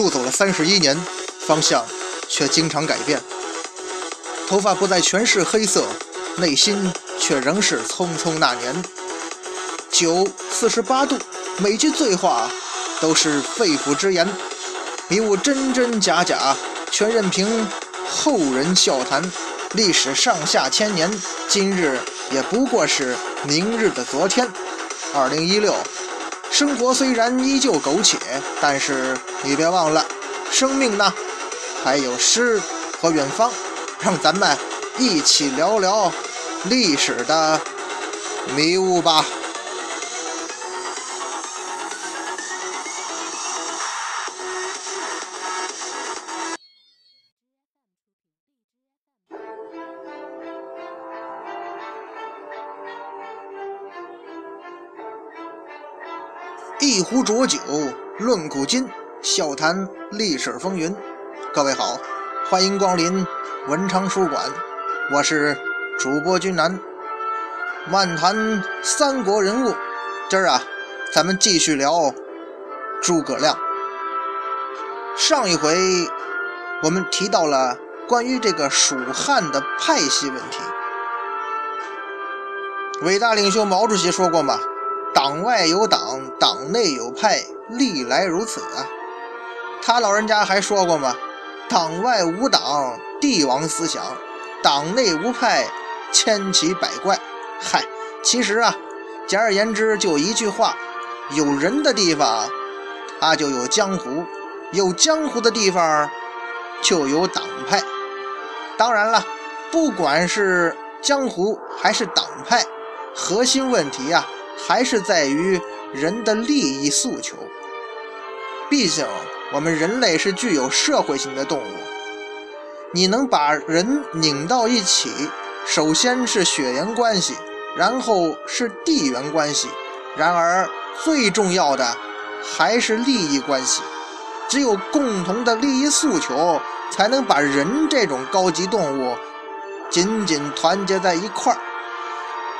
路走了三十一年，方向却经常改变。头发不再全是黑色，内心却仍是匆匆那年。酒四十八度，每句醉话都是肺腑之言，迷雾真真假假，全任凭后人笑谈。历史上下千年，今日也不过是明日的昨天。二零一六，生活虽然依旧苟且，但是你别忘了，生命呢，还有诗和远方。让咱们一起聊聊历史的迷雾吧。壶浊酒论古今，笑谈历史风云。各位好，欢迎光临。文昌书馆，我是主播君南，漫谈三国人物。今儿啊，咱们继续聊诸葛亮。上一回我们提到了关于这个蜀汉的派系问题。伟大领袖毛主席说过嘛：“党外有党，党内有派，历来如此啊。”他老人家还说过嘛：“党外无党。”帝王思想，党内无派，千奇百怪。嗨，其实啊，简而言之，就一句话：有人的地方，他就有江湖；有江湖的地方，就有党派。当然了，不管是江湖还是党派，核心问题啊，还是在于人的利益诉求。毕竟，我们人类是具有社会性的动物。你能把人拧到一起，首先是血缘关系，然后是地缘关系，然而最重要的还是利益关系。只有共同的利益诉求，才能把人这种高级动物紧紧团结在一块儿。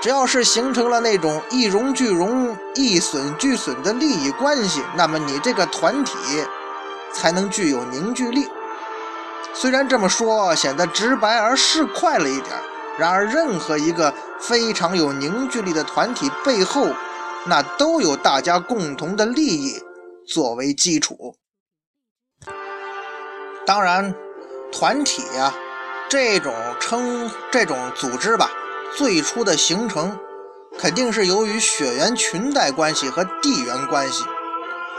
只要是形成了那种一荣俱荣、一损俱损的利益关系，那么你这个团体才能具有凝聚力。虽然这么说显得直白而市侩了一点然而任何一个非常有凝聚力的团体背后，那都有大家共同的利益作为基础。当然，团体呀，这种称这种组织吧，最初的形成肯定是由于血缘裙带关系和地缘关系，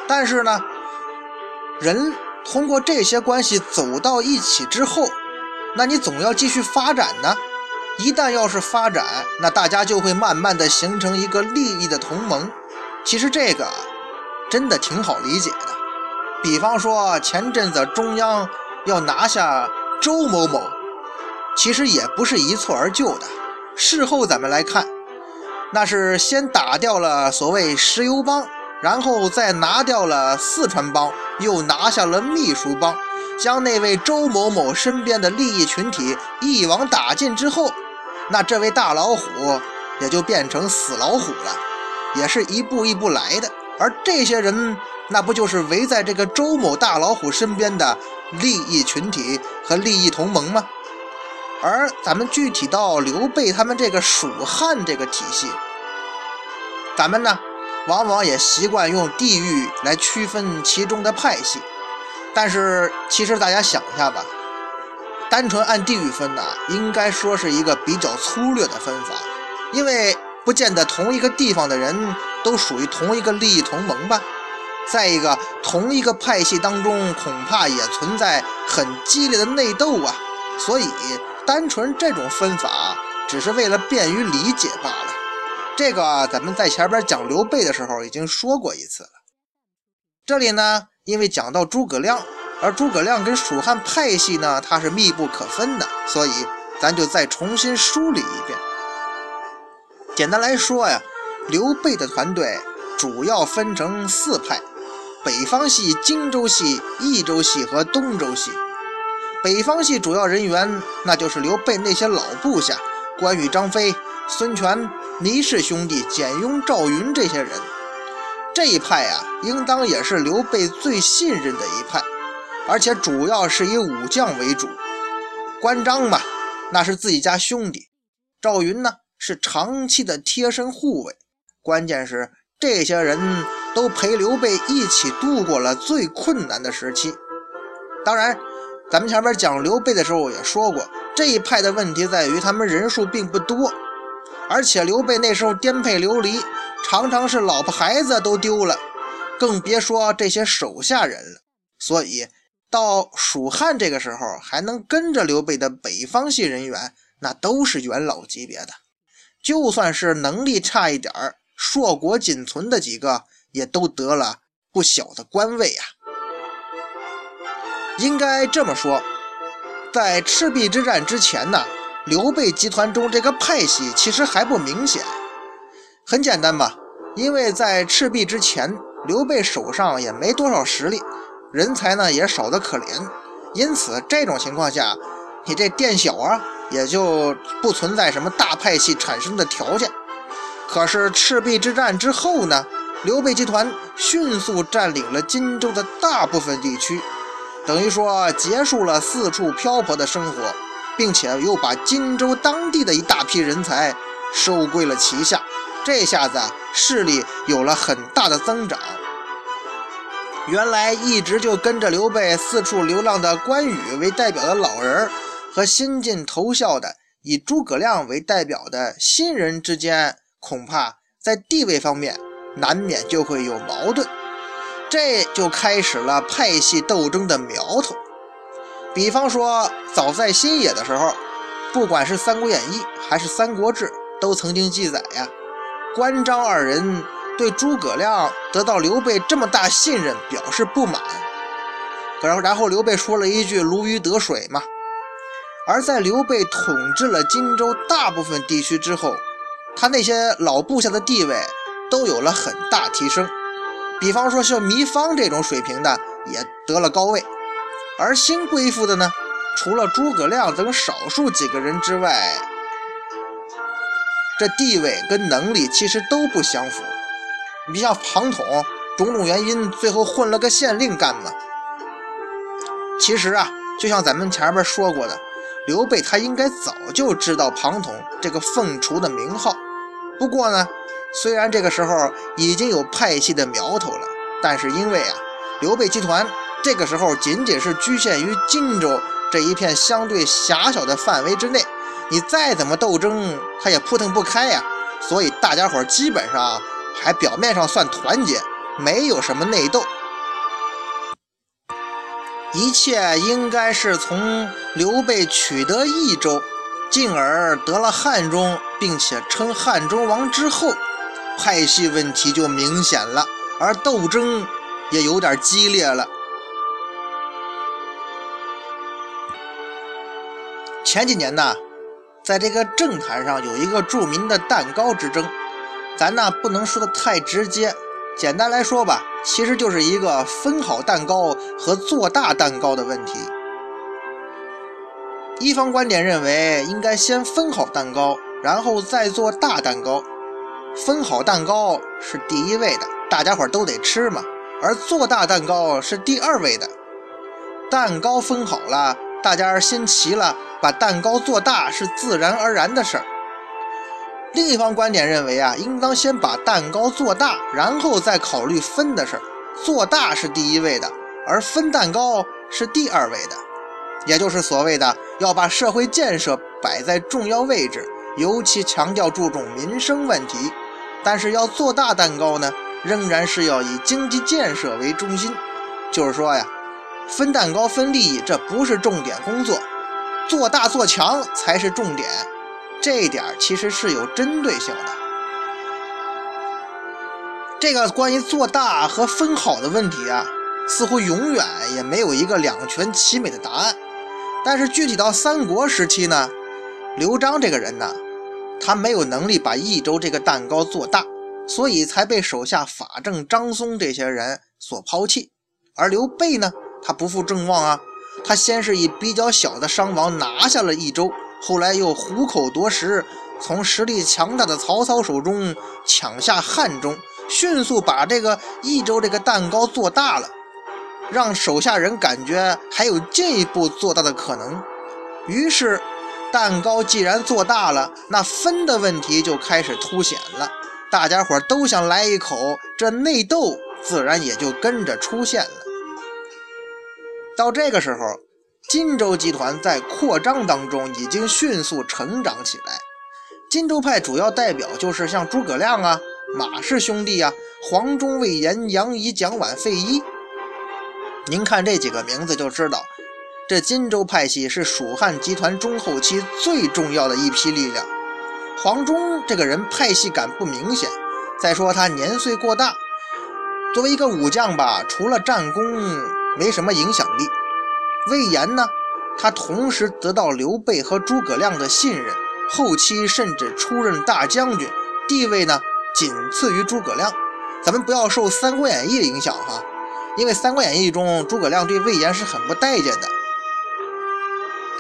但是呢，人。通过这些关系走到一起之后，那你总要继续发展呢。一旦要是发展，那大家就会慢慢的形成一个利益的同盟。其实这个真的挺好理解的。比方说前阵子中央要拿下周某某，其实也不是一蹴而就的。事后咱们来看，那是先打掉了所谓石油帮。然后再拿掉了四川帮，又拿下了秘书帮，将那位周某某身边的利益群体一网打尽之后，那这位大老虎也就变成死老虎了，也是一步一步来的。而这些人，那不就是围在这个周某大老虎身边的利益群体和利益同盟吗？而咱们具体到刘备他们这个蜀汉这个体系，咱们呢？往往也习惯用地域来区分其中的派系，但是其实大家想一下吧，单纯按地域分呢，应该说是一个比较粗略的分法，因为不见得同一个地方的人都属于同一个利益同盟吧。再一个，同一个派系当中恐怕也存在很激烈的内斗啊，所以单纯这种分法只是为了便于理解罢了。这个咱们在前边讲刘备的时候已经说过一次了。这里呢，因为讲到诸葛亮，而诸葛亮跟蜀汉派系呢，它是密不可分的，所以咱就再重新梳理一遍。简单来说呀，刘备的团队主要分成四派：北方系、荆州系、益州系和东州系。北方系主要人员，那就是刘备那些老部下，关羽、张飞。孙权、倪氏兄弟、简雍、赵云这些人，这一派啊，应当也是刘备最信任的一派。而且主要是以武将为主。关张嘛，那是自己家兄弟；赵云呢，是长期的贴身护卫。关键是这些人都陪刘备一起度过了最困难的时期。当然，咱们前面讲刘备的时候也说过，这一派的问题在于他们人数并不多，而且刘备那时候颠沛流离，常常是老婆孩子都丢了，更别说这些手下人了。所以到蜀汉这个时候，还能跟着刘备的北方系人员，那都是元老级别的。就算是能力差一点儿、硕果仅存的几个，也都得了不小的官位啊。应该这么说，在赤壁之战之前呢，刘备集团中这个派系其实还不明显。很简单吧，因为在赤壁之前，刘备手上也没多少实力，人才呢也少得可怜，因此这种情况下，你这店小啊，也就不存在什么大派系产生的条件。可是赤壁之战之后呢，刘备集团迅速占领了荆州的大部分地区。等于说结束了四处漂泊的生活，并且又把荆州当地的一大批人才收归了旗下，这下子势力有了很大的增长。原来一直就跟着刘备四处流浪的关羽为代表的老人和新晋投效的以诸葛亮为代表的新人之间，恐怕在地位方面难免就会有矛盾。这就开始了派系斗争的苗头。比方说，早在新野的时候，不管是《三国演义》还是《三国志》，都曾经记载呀，关张二人对诸葛亮得到刘备这么大信任表示不满。然后，然后刘备说了一句“如鱼得水”嘛。而在刘备统治了荆州大部分地区之后，他那些老部下的地位都有了很大提升。比方说像糜芳这种水平的也得了高位，而新归附的呢，除了诸葛亮等少数几个人之外，这地位跟能力其实都不相符。你像庞统，种种原因最后混了个县令干嘛？其实啊，就像咱们前面说过的，刘备他应该早就知道庞统这个凤雏的名号，不过呢。虽然这个时候已经有派系的苗头了，但是因为啊，刘备集团这个时候仅仅是局限于荆州这一片相对狭小的范围之内，你再怎么斗争，他也扑腾不开呀。所以大家伙基本上还表面上算团结，没有什么内斗。一切应该是从刘备取得益州，进而得了汉中，并且称汉中王之后。派系问题就明显了，而斗争也有点激烈了。前几年呢，在这个政坛上有一个著名的蛋糕之争，咱呢不能说的太直接，简单来说吧，其实就是一个分好蛋糕和做大蛋糕的问题。一方观点认为，应该先分好蛋糕，然后再做大蛋糕。分好蛋糕是第一位的，大家伙都得吃嘛。而做大蛋糕是第二位的。蛋糕分好了，大家先齐了，把蛋糕做大是自然而然的事儿。另一方观点认为啊，应当先把蛋糕做大，然后再考虑分的事儿。做大是第一位的，而分蛋糕是第二位的。也就是所谓的要把社会建设摆在重要位置，尤其强调注重民生问题。但是要做大蛋糕呢，仍然是要以经济建设为中心。就是说呀，分蛋糕分利益这不是重点工作，做大做强才是重点。这一点其实是有针对性的。这个关于做大和分好的问题啊，似乎永远也没有一个两全其美的答案。但是具体到三国时期呢，刘璋这个人呢。他没有能力把益州这个蛋糕做大，所以才被手下法正、张松这些人所抛弃。而刘备呢，他不负众望啊，他先是以比较小的伤亡拿下了益州，后来又虎口夺食，从实力强大的曹操手中抢下汉中，迅速把这个益州这个蛋糕做大了。让手下人感觉还有进一步做大的可能。于是，蛋糕既然做大了，那分的问题就开始凸显了。大家伙都想来一口，这内斗自然也就跟着出现了。到这个时候，荆州集团在扩张当中已经迅速成长起来。荆州派主要代表就是像诸葛亮啊、马氏兄弟啊、黄忠、魏延、杨仪、蒋琬、费祎。您看这几个名字就知道，这荆州派系是蜀汉集团中后期最重要的一批力量。黄忠这个人派系感不明显，再说他年岁过大，作为一个武将吧，除了战功没什么影响力。魏延呢，他同时得到刘备和诸葛亮的信任。后期甚至出任大将军，地位呢仅次于诸葛亮。咱们不要受《三国演义》的影响哈，因为《三国演义》中诸葛亮对魏延是很不待见的。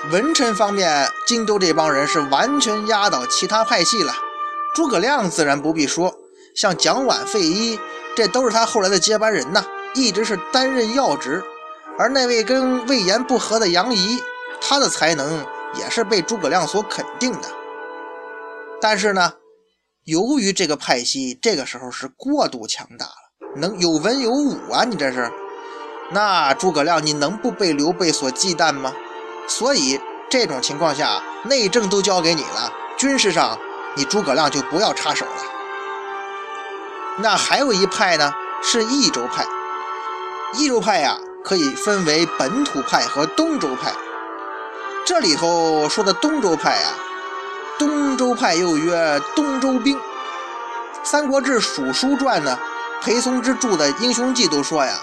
文臣方面，荆州这帮人是完全压倒其他派系了。诸葛亮自然不必说，像蒋琬、费祎，这都是他后来的接班人呐，一直是担任要职。而那位跟魏延不和的杨仪，他的才能也是被诸葛亮所肯定的。但是呢，由于这个派系这个时候是过度强大了，能有文有武啊，你这是，那诸葛亮你能不被刘备所忌惮吗？所以这种情况下，内政都交给你了，军事上你诸葛亮就不要插手了。那还有一派呢，是益州派。益州派呀，可以分为本土派和东周派。这里头说的东周派啊。东周派又曰东周兵，《三国志·蜀书传》呢，裴松之著的《英雄记》都说呀，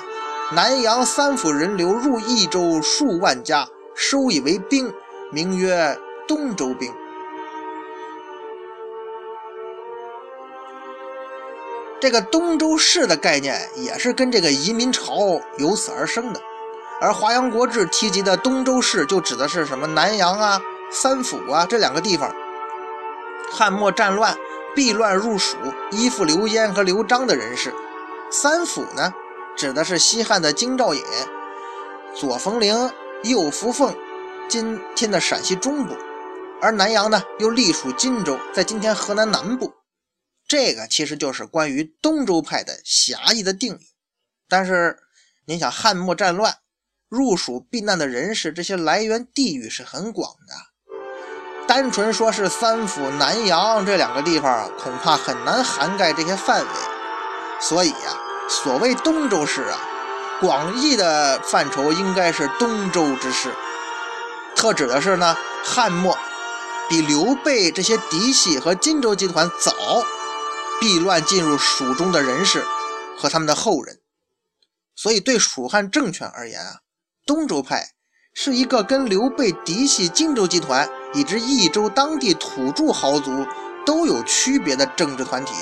南阳三府人流入益州数万家，收以为兵，名曰东周兵。这个东周氏的概念也是跟这个移民潮由此而生的，而《华阳国志》提及的东周氏就指的是什么南阳啊、三府啊这两个地方。汉末战乱，避乱入蜀，依附刘焉和刘璋的人士。三府呢，指的是西汉的京兆尹、左冯陵、右扶凤，今天的陕西中部；而南阳呢，又隶属荆州，在今天河南南部。这个其实就是关于东周派的狭义的定义。但是，您想汉末战乱，入蜀避难的人士，这些来源地域是很广的。单纯说是三府南阳这两个地方，恐怕很难涵盖这些范围。所以呀，所谓东周氏啊，广义的范畴应该是东周之士，特指的是呢汉末比刘备这些嫡系和荆州集团早避乱进入蜀中的人士和他们的后人。所以对蜀汉政权而言啊，东周派是一个跟刘备嫡系荆州集团。以及益州当地土著豪族都有区别的政治团体。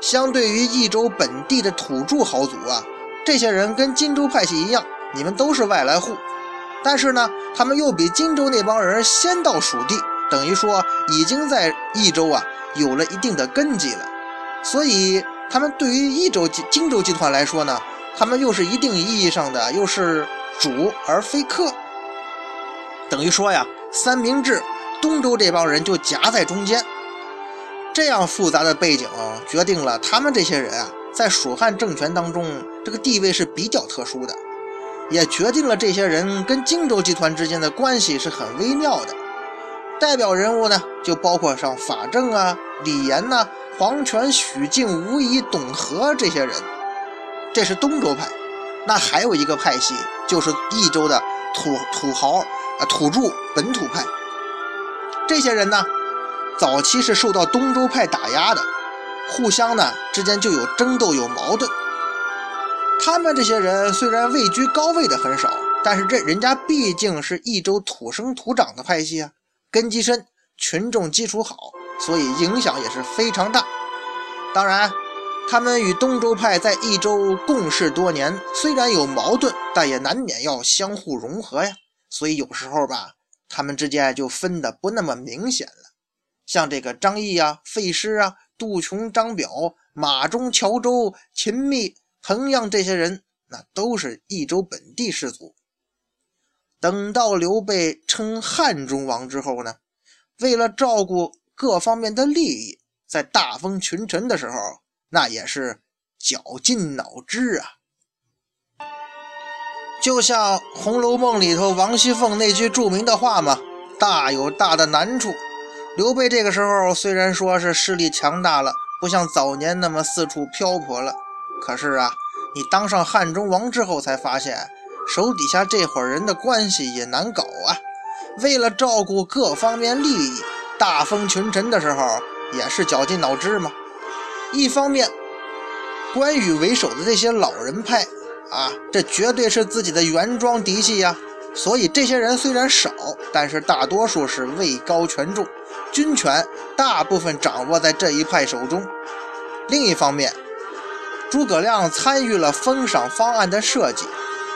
相对于益州本地的土著豪族啊，这些人跟荆州派系一样，你们都是外来户。但是呢，他们又比荆州那帮人先到蜀地，等于说已经在益州啊有了一定的根基了。所以，他们对于益州荆州集团来说呢，他们又是一定意义上的又是主而非客。等于说呀。三明治，东周这帮人就夹在中间，这样复杂的背景决定了他们这些人啊，在蜀汉政权当中这个地位是比较特殊的，也决定了这些人跟荆州集团之间的关系是很微妙的。代表人物呢，就包括像法正啊、李严呐、黄权、许靖、吴仪、董和这些人，这是东周派。那还有一个派系，就是益州的土土豪。啊，土著本土派这些人呢，早期是受到东周派打压的，互相呢之间就有争斗有矛盾。他们这些人虽然位居高位的很少，但是这人家毕竟是益州土生土长的派系啊，根基深，群众基础好，所以影响也是非常大。当然，他们与东周派在益州共事多年，虽然有矛盾，但也难免要相互融合呀。所以有时候吧，他们之间就分的不那么明显了。像这个张毅啊、费师啊、杜琼、张表、马忠、乔周、秦密、彭样这些人，那都是益州本地士族。等到刘备称汉中王之后呢，为了照顾各方面的利益，在大封群臣的时候，那也是绞尽脑汁啊。就像《红楼梦》里头王熙凤那句著名的话嘛：“大有大的难处。”刘备这个时候虽然说是势力强大了，不像早年那么四处漂泊了，可是啊，你当上汉中王之后，才发现手底下这伙人的关系也难搞啊。为了照顾各方面利益，大封群臣的时候也是绞尽脑汁嘛。一方面，关羽为首的这些老人派啊，这绝对是自己的原装嫡系呀。所以这些人虽然少，但是大多数是位高权重，军权大部分掌握在这一派手中。另一方面，诸葛亮参与了封赏方案的设计，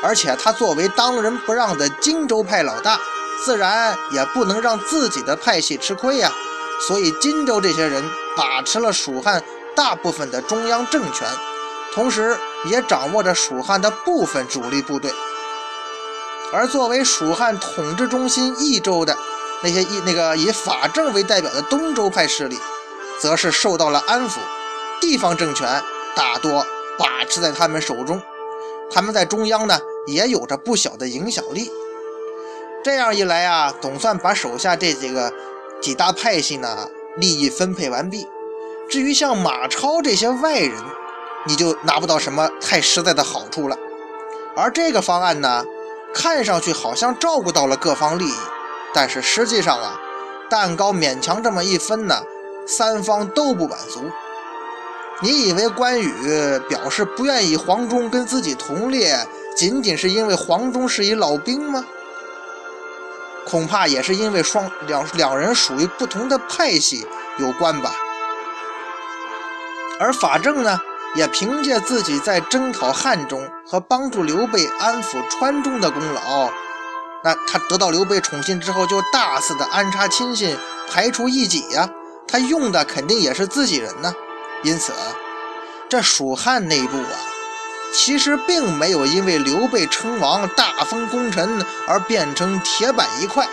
而且他作为当仁不让的荆州派老大，自然也不能让自己的派系吃亏呀。所以荆州这些人把持了蜀汉大部分的中央政权，同时也掌握着蜀汉的部分主力部队。而作为蜀汉统治中心益州的那些以那个以法正为代表的东州派势力，则是受到了安抚，地方政权大多把持在他们手中，他们在中央呢也有着不小的影响力。这样一来啊，总算把手下这几个几大派系呢利益分配完毕。至于像马超这些外人，你就拿不到什么太实在的好处了。而这个方案呢？看上去好像照顾到了各方利益，但是实际上啊，蛋糕勉强这么一分呢，三方都不满足。你以为关羽表示不愿意黄忠跟自己同列，仅仅是因为黄忠是一老兵吗？恐怕也是因为双两两人属于不同的派系有关吧。而法正呢？也凭借自己在征讨汉中和帮助刘备安抚川中的功劳，那他得到刘备宠信之后，就大肆的安插亲信，排除异己呀。他用的肯定也是自己人呢。因此，这蜀汉内部啊，其实并没有因为刘备称王、大封功臣而变成铁板一块。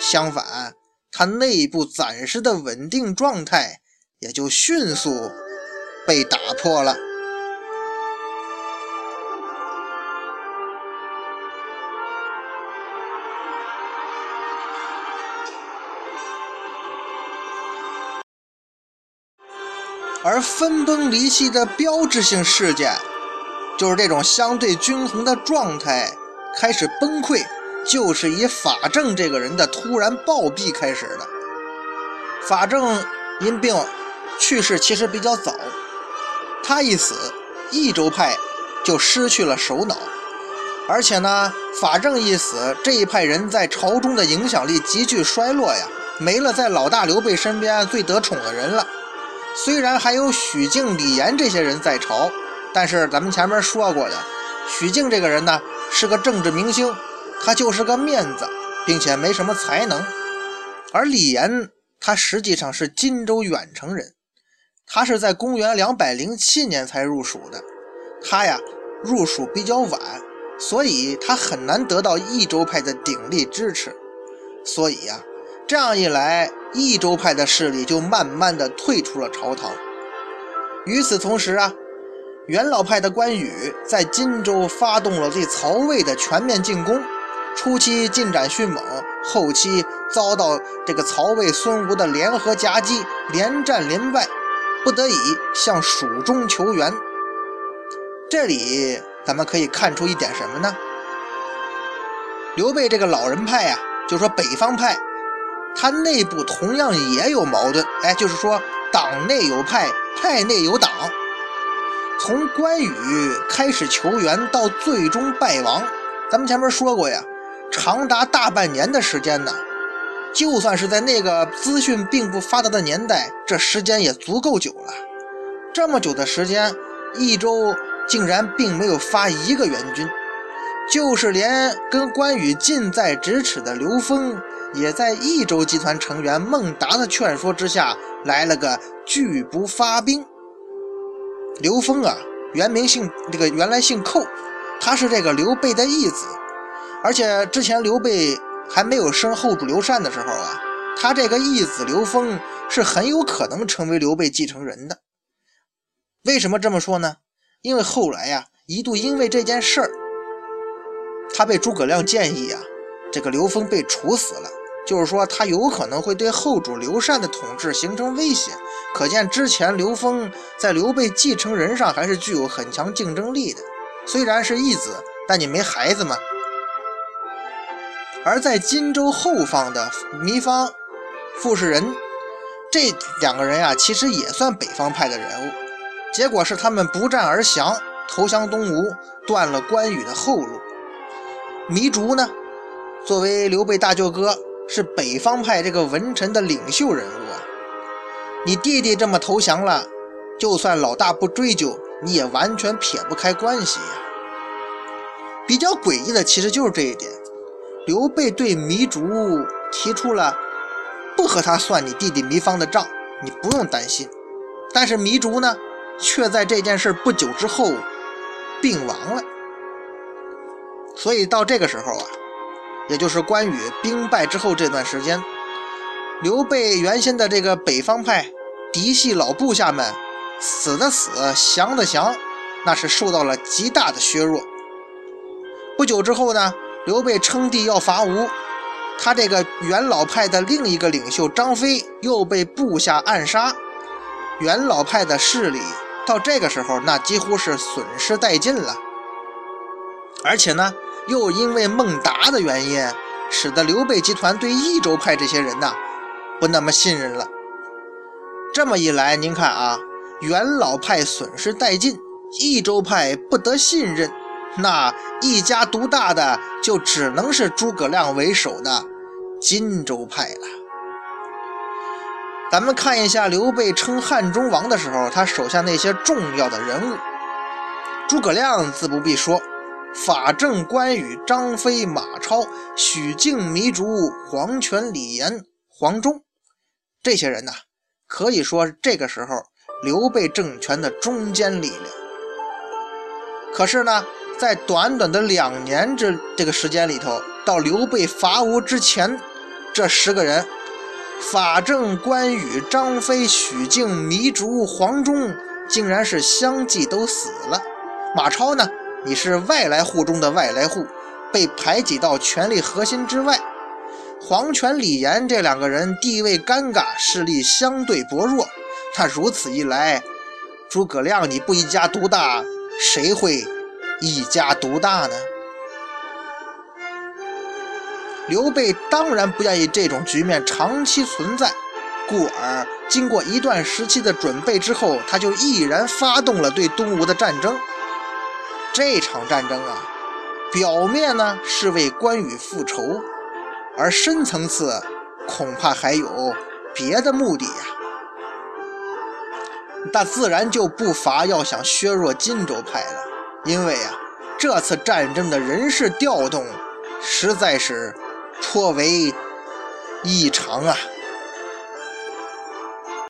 相反，他内部暂时的稳定状态也就迅速。被打破了，而分崩离析的标志性事件，就是这种相对均衡的状态开始崩溃，就是以法正这个人的突然暴毙开始的。法正因病去世，其实比较早。他一死，益州派就失去了首脑，而且呢，法正一死，这一派人在朝中的影响力急剧衰落呀，没了在老大刘备身边最得宠的人了。虽然还有许靖、李严这些人在朝，但是咱们前面说过的，许靖这个人呢是个政治明星，他就是个面子，并且没什么才能。而李严，他实际上是荆州远城人。他是在公元两百零七年才入蜀的，他呀入蜀比较晚，所以他很难得到益州派的鼎力支持，所以呀，这样一来，益州派的势力就慢慢的退出了朝堂。与此同时啊，元老派的关羽在荆州发动了对曹魏的全面进攻，初期进展迅猛，后期遭到这个曹魏孙吴的联合夹击，连战连败。不得已向蜀中求援。这里咱们可以看出一点什么呢？刘备这个老人派呀，就说北方派，他内部同样也有矛盾。哎，就是说党内有派，派内有党。从关羽开始求援到最终败亡，咱们前面说过呀，长达大半年的时间呢。就算是在那个资讯并不发达的年代，这时间也足够久了。这么久的时间，益州竟然并没有发一个援军，就是连跟关羽近在咫尺的刘封，也在益州集团成员孟达的劝说之下，来了个拒不发兵。刘封啊，原名姓这个原来姓寇，他是这个刘备的义子，而且之前刘备还没有生后主刘禅的时候啊，他这个义子刘封是很有可能成为刘备继承人的。为什么这么说呢？因为后来呀，一度因为这件事儿，他被诸葛亮建议啊，这个刘封被处死了。就是说，他有可能会对后主刘禅的统治形成威胁。可见之前刘封在刘备继承人上还是具有很强竞争力的。虽然是义子，但你没孩子嘛。而在荆州后方的糜芳、傅士仁这两个人呀，其实也算北方派的人物。结果是他们不战而降，投降东吴，断了关羽的后路。糜竺呢，作为刘备大舅哥。是北方派这个文臣的领袖人物啊！你弟弟这么投降了，就算老大不追究，你也完全撇不开关系呀。比较诡异的其实就是这一点，刘备对糜竺提出了不和他算你弟弟糜芳的账，你不用担心。但是糜竺呢，却在这件事不久之后病亡了。所以到这个时候啊。也就是关羽兵败之后这段时间，刘备原先的这个北方派嫡系老部下们死的死，降的降，那是受到了极大的削弱。不久之后呢，刘备称帝要伐吴，他这个元老派的另一个领袖张飞又被部下暗杀，元老派的势力到这个时候那几乎是损失殆尽了，而且呢。又因为孟达的原因，使得刘备集团对益州派这些人呐不那么信任了。这么一来，您看啊，元老派损失殆尽，益州派不得信任，那一家独大的就只能是诸葛亮为首的荆州派了。咱们看一下刘备称汉中王的时候，他手下那些重要的人物，诸葛亮自不必说。法正、关羽、张飞、马超、许靖、糜竺、黄权、李严、黄忠，这些人呢，可以说这个时候刘备政权的中坚力量。可是呢，在短短的两年这这个时间里头，到刘备伐吴之前，这十个人，法正、关羽、张飞、许靖、糜竺、黄忠，竟然是相继都死了。马超呢？你是外来户中的外来户，被排挤到权力核心之外。黄权、李严这两个人地位尴尬，势力相对薄弱。那如此一来，诸葛亮你不一家独大，谁会一家独大呢？刘备当然不愿意这种局面长期存在，故而经过一段时期的准备之后，他就毅然发动了对东吴的战争。这场战争啊，表面呢是为关羽复仇，而深层次恐怕还有别的目的呀。但自然就不乏要想削弱荆州派了，因为啊，这次战争的人事调动实在是颇为异常啊。